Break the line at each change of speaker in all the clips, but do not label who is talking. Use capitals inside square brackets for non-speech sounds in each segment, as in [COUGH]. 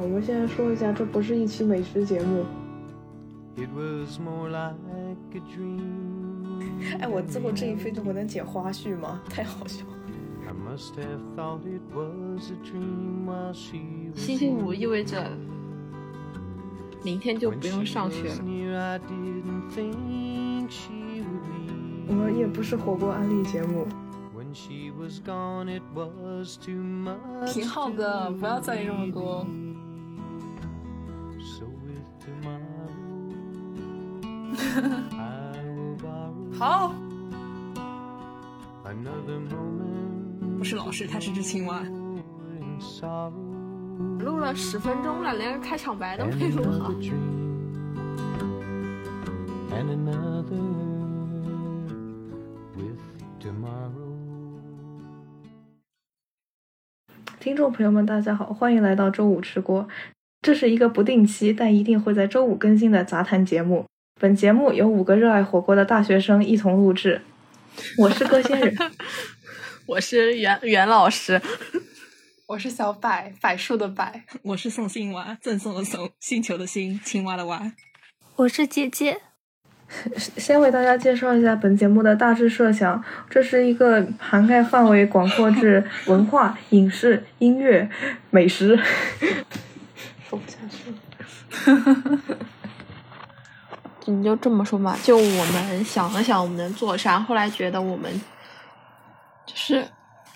我们现在说一下，这不是一期美食节目。哎，我最后这一分钟我能剪花絮吗？[LAUGHS] 太好笑了。
星期五意味着明天就不用上学了。
我们也不是火锅安利节目。
挺好的，不要在意这么多。[LAUGHS] 好。
不是老师，他是只青蛙。
录了十分钟了，连个开场白都没录好。
听众朋友们，大家好，欢迎来到周五吃锅。这是一个不定期但一定会在周五更新的杂谈节目。本节目由五个热爱火锅的大学生一同录制。[LAUGHS] 我是歌星人，[LAUGHS]
我是袁袁老师，[LAUGHS]
我是小柏，柏树的柏，
我是送星蛙，赠送的送，星球的星，青蛙的蛙。
我是姐姐。
先为大家介绍一下本节目的大致设想，这是一个涵盖范围广阔至文化、影视、音乐、美食，说不下去了。
你就这么说嘛？就我们想了想，我们能做啥？后来觉得我们就是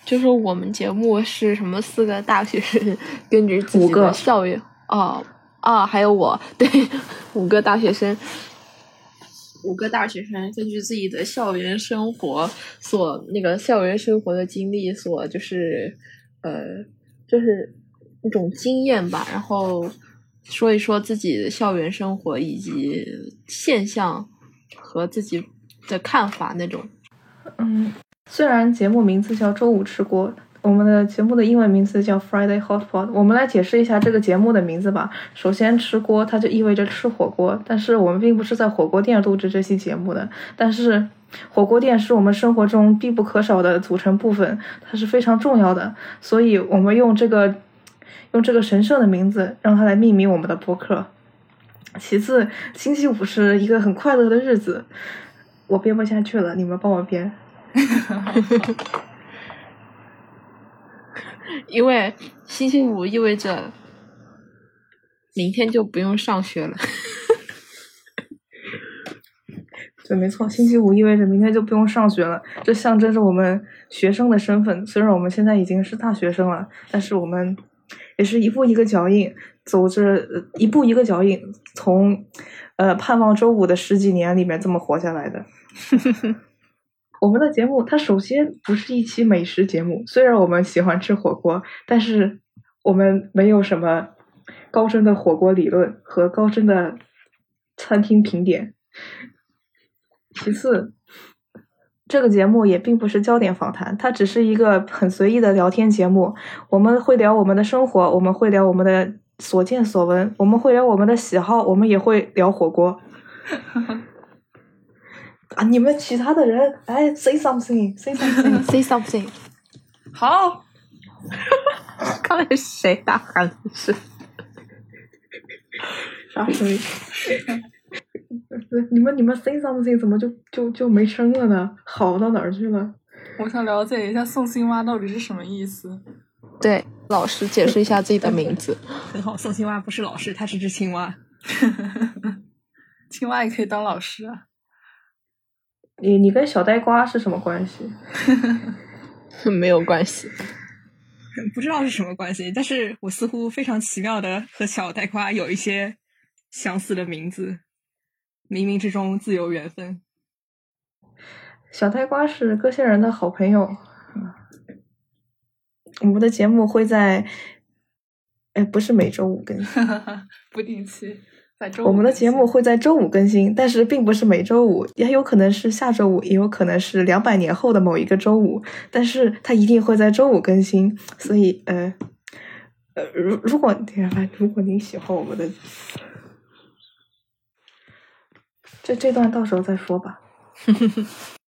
就是我们节目是什么？四个大学生根据自己的校园哦啊，还有我对五个大学生。五个大学生根据自己的校园生活所那个校园生活的经历所就是呃就是一种经验吧，然后说一说自己的校园生活以及现象和自己的看法那种。
嗯，虽然节目名字叫周五吃锅。我们的节目的英文名字叫 Friday Hot Pot。我们来解释一下这个节目的名字吧。首先，吃锅它就意味着吃火锅，但是我们并不是在火锅店录制这期节目的。但是，火锅店是我们生活中必不可少的组成部分，它是非常重要的。所以，我们用这个用这个神圣的名字，让它来命名我们的博客。其次，星期五是一个很快乐的日子。我编不下去了，你们帮我编。[LAUGHS]
因为星期五意味着明天就不用上学了。
对，没错，星期五意味着明天就不用上学了，这象征着我们学生的身份。虽然我们现在已经是大学生了，但是我们也是一步一个脚印，走着一步一个脚印，从呃盼望周五的十几年里面这么活下来的。[LAUGHS] 我们的节目，它首先不是一期美食节目。虽然我们喜欢吃火锅，但是我们没有什么高深的火锅理论和高深的餐厅评点。其次，这个节目也并不是焦点访谈，它只是一个很随意的聊天节目。我们会聊我们的生活，我们会聊我们的所见所闻，我们会聊我们的喜好，我们也会聊火锅。啊！你们其他的人，哎，say something，say something，say [LAUGHS]
something。
好。
刚才谁打喊是？
啥声音？你们你们 say something 怎么就就就没声了呢？好到哪儿去了？
我想了解一下送青蛙到底是什么意思。
对，老师解释一下自己的名字。[LAUGHS]
很好，送青蛙不是老师，他是只青蛙。[LAUGHS]
青蛙也可以当老师啊。
你你跟小呆瓜是什么关系？[LAUGHS]
没有关系，
不知道是什么关系。但是我似乎非常奇妙的和小呆瓜有一些相似的名字，冥冥之中自有缘分。
小呆瓜是歌星人的好朋友。我们的节目会在，哎，不是每周五更新，[LAUGHS]
不定期。
我们的节目会在周五更新，但是并不是每周五，也有可能是下周五，也有可能是两百年后的某一个周五，但是它一定会在周五更新。所以，呃，呃，如如果如果您喜欢我们的，这这段到时候再说吧。[LAUGHS]